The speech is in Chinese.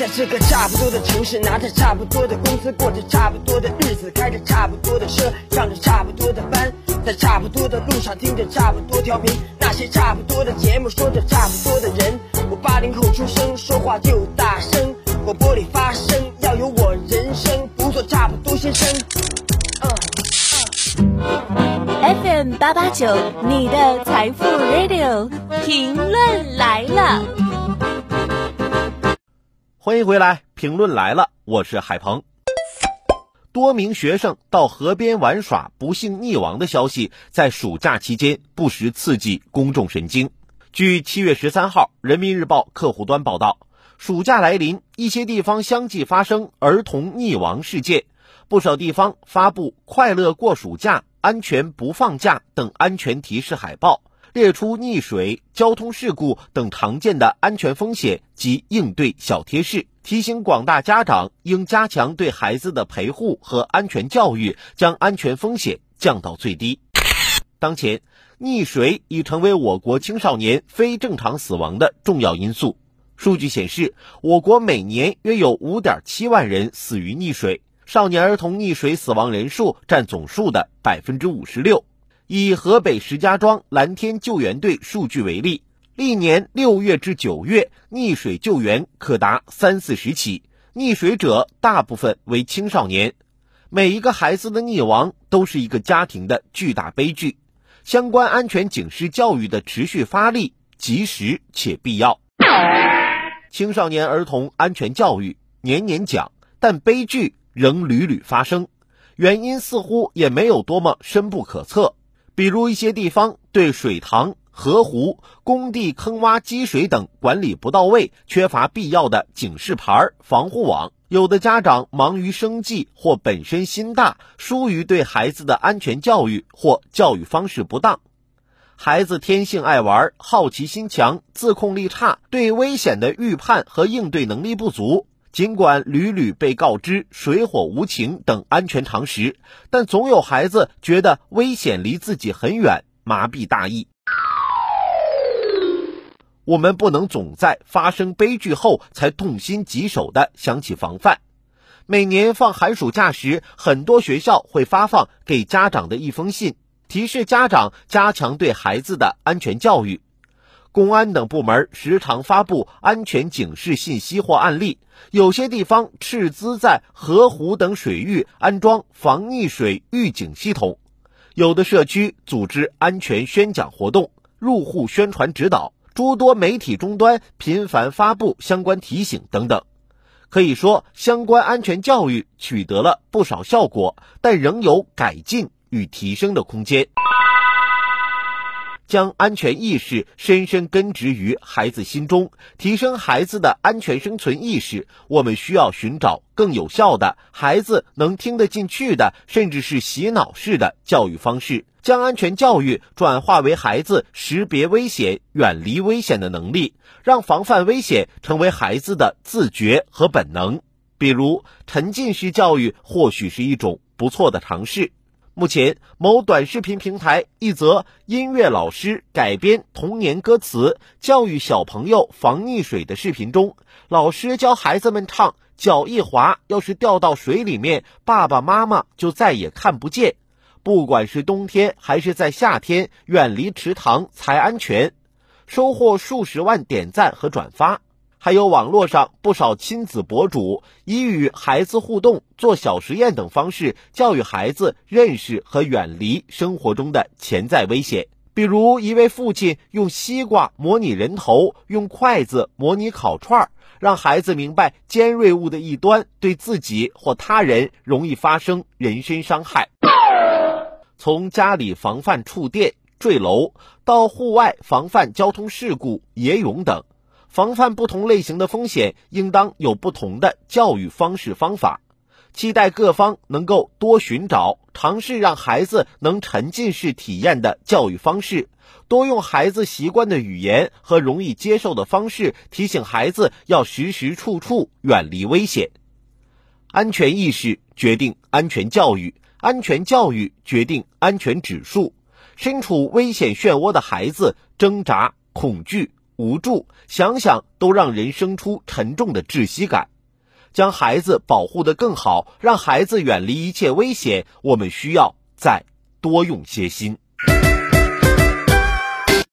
在这个差不多的城市，拿着差不多的工资，过着差不多的日子，开着差不多的车，上着差不多的班，在差不多的路上听着差不多调频，那些差不多的节目，说着差不多的人。我八零后出生，说话就大声，广播里发声要有我人生，不做差不多先生。FM 八八九，你的财富 Radio，评论来了。欢迎回来，评论来了，我是海鹏。多名学生到河边玩耍不幸溺亡的消息，在暑假期间不时刺激公众神经。据七月十三号《人民日报》客户端报道，暑假来临，一些地方相继发生儿童溺亡事件，不少地方发布“快乐过暑假，安全不放假”等安全提示海报。列出溺水、交通事故等常见的安全风险及应对小贴士，提醒广大家长应加强对孩子的陪护和安全教育，将安全风险降到最低。当前，溺水已成为我国青少年非正常死亡的重要因素。数据显示，我国每年约有5.7万人死于溺水，少年儿童溺水死亡人数占总数的56%。以河北石家庄蓝天救援队数据为例，历年六月至九月溺水救援可达三四十起，溺水者大部分为青少年。每一个孩子的溺亡都是一个家庭的巨大悲剧，相关安全警示教育的持续发力及时且必要。青少年儿童安全教育年年讲，但悲剧仍屡屡发生，原因似乎也没有多么深不可测。比如一些地方对水塘、河湖、工地坑洼积水等管理不到位，缺乏必要的警示牌、防护网；有的家长忙于生计或本身心大，疏于对孩子的安全教育或教育方式不当。孩子天性爱玩，好奇心强，自控力差，对危险的预判和应对能力不足。尽管屡屡被告知水火无情等安全常识，但总有孩子觉得危险离自己很远，麻痹大意。我们不能总在发生悲剧后才痛心疾首地想起防范。每年放寒暑假时，很多学校会发放给家长的一封信，提示家长加强对孩子的安全教育。公安等部门时常发布安全警示信息或案例，有些地方斥资在河湖等水域安装防溺水预警系统，有的社区组织安全宣讲活动、入户宣传指导，诸多媒体终端频繁发布相关提醒等等。可以说，相关安全教育取得了不少效果，但仍有改进与提升的空间。将安全意识深深根植于孩子心中，提升孩子的安全生存意识。我们需要寻找更有效的、孩子能听得进去的，甚至是洗脑式的教育方式，将安全教育转化为孩子识别危险、远离危险的能力，让防范危险成为孩子的自觉和本能。比如，沉浸式教育或许是一种不错的尝试。目前，某短视频平台一则音乐老师改编童年歌词教育小朋友防溺水的视频中，老师教孩子们唱：“脚一滑，要是掉到水里面，爸爸妈妈就再也看不见。不管是冬天还是在夏天，远离池塘才安全。”收获数十万点赞和转发。还有网络上不少亲子博主以与孩子互动、做小实验等方式教育孩子认识和远离生活中的潜在危险。比如，一位父亲用西瓜模拟人头，用筷子模拟烤串儿，让孩子明白尖锐物的一端对自己或他人容易发生人身伤害。从家里防范触电、坠楼，到户外防范交通事故、野泳等。防范不同类型的风险，应当有不同的教育方式方法。期待各方能够多寻找、尝试让孩子能沉浸式体验的教育方式，多用孩子习惯的语言和容易接受的方式，提醒孩子要时时处处远离危险。安全意识决定安全教育，安全教育决定安全指数。身处危险漩涡的孩子，挣扎、恐惧。无助，想想都让人生出沉重的窒息感。将孩子保护得更好，让孩子远离一切危险，我们需要再多用些心。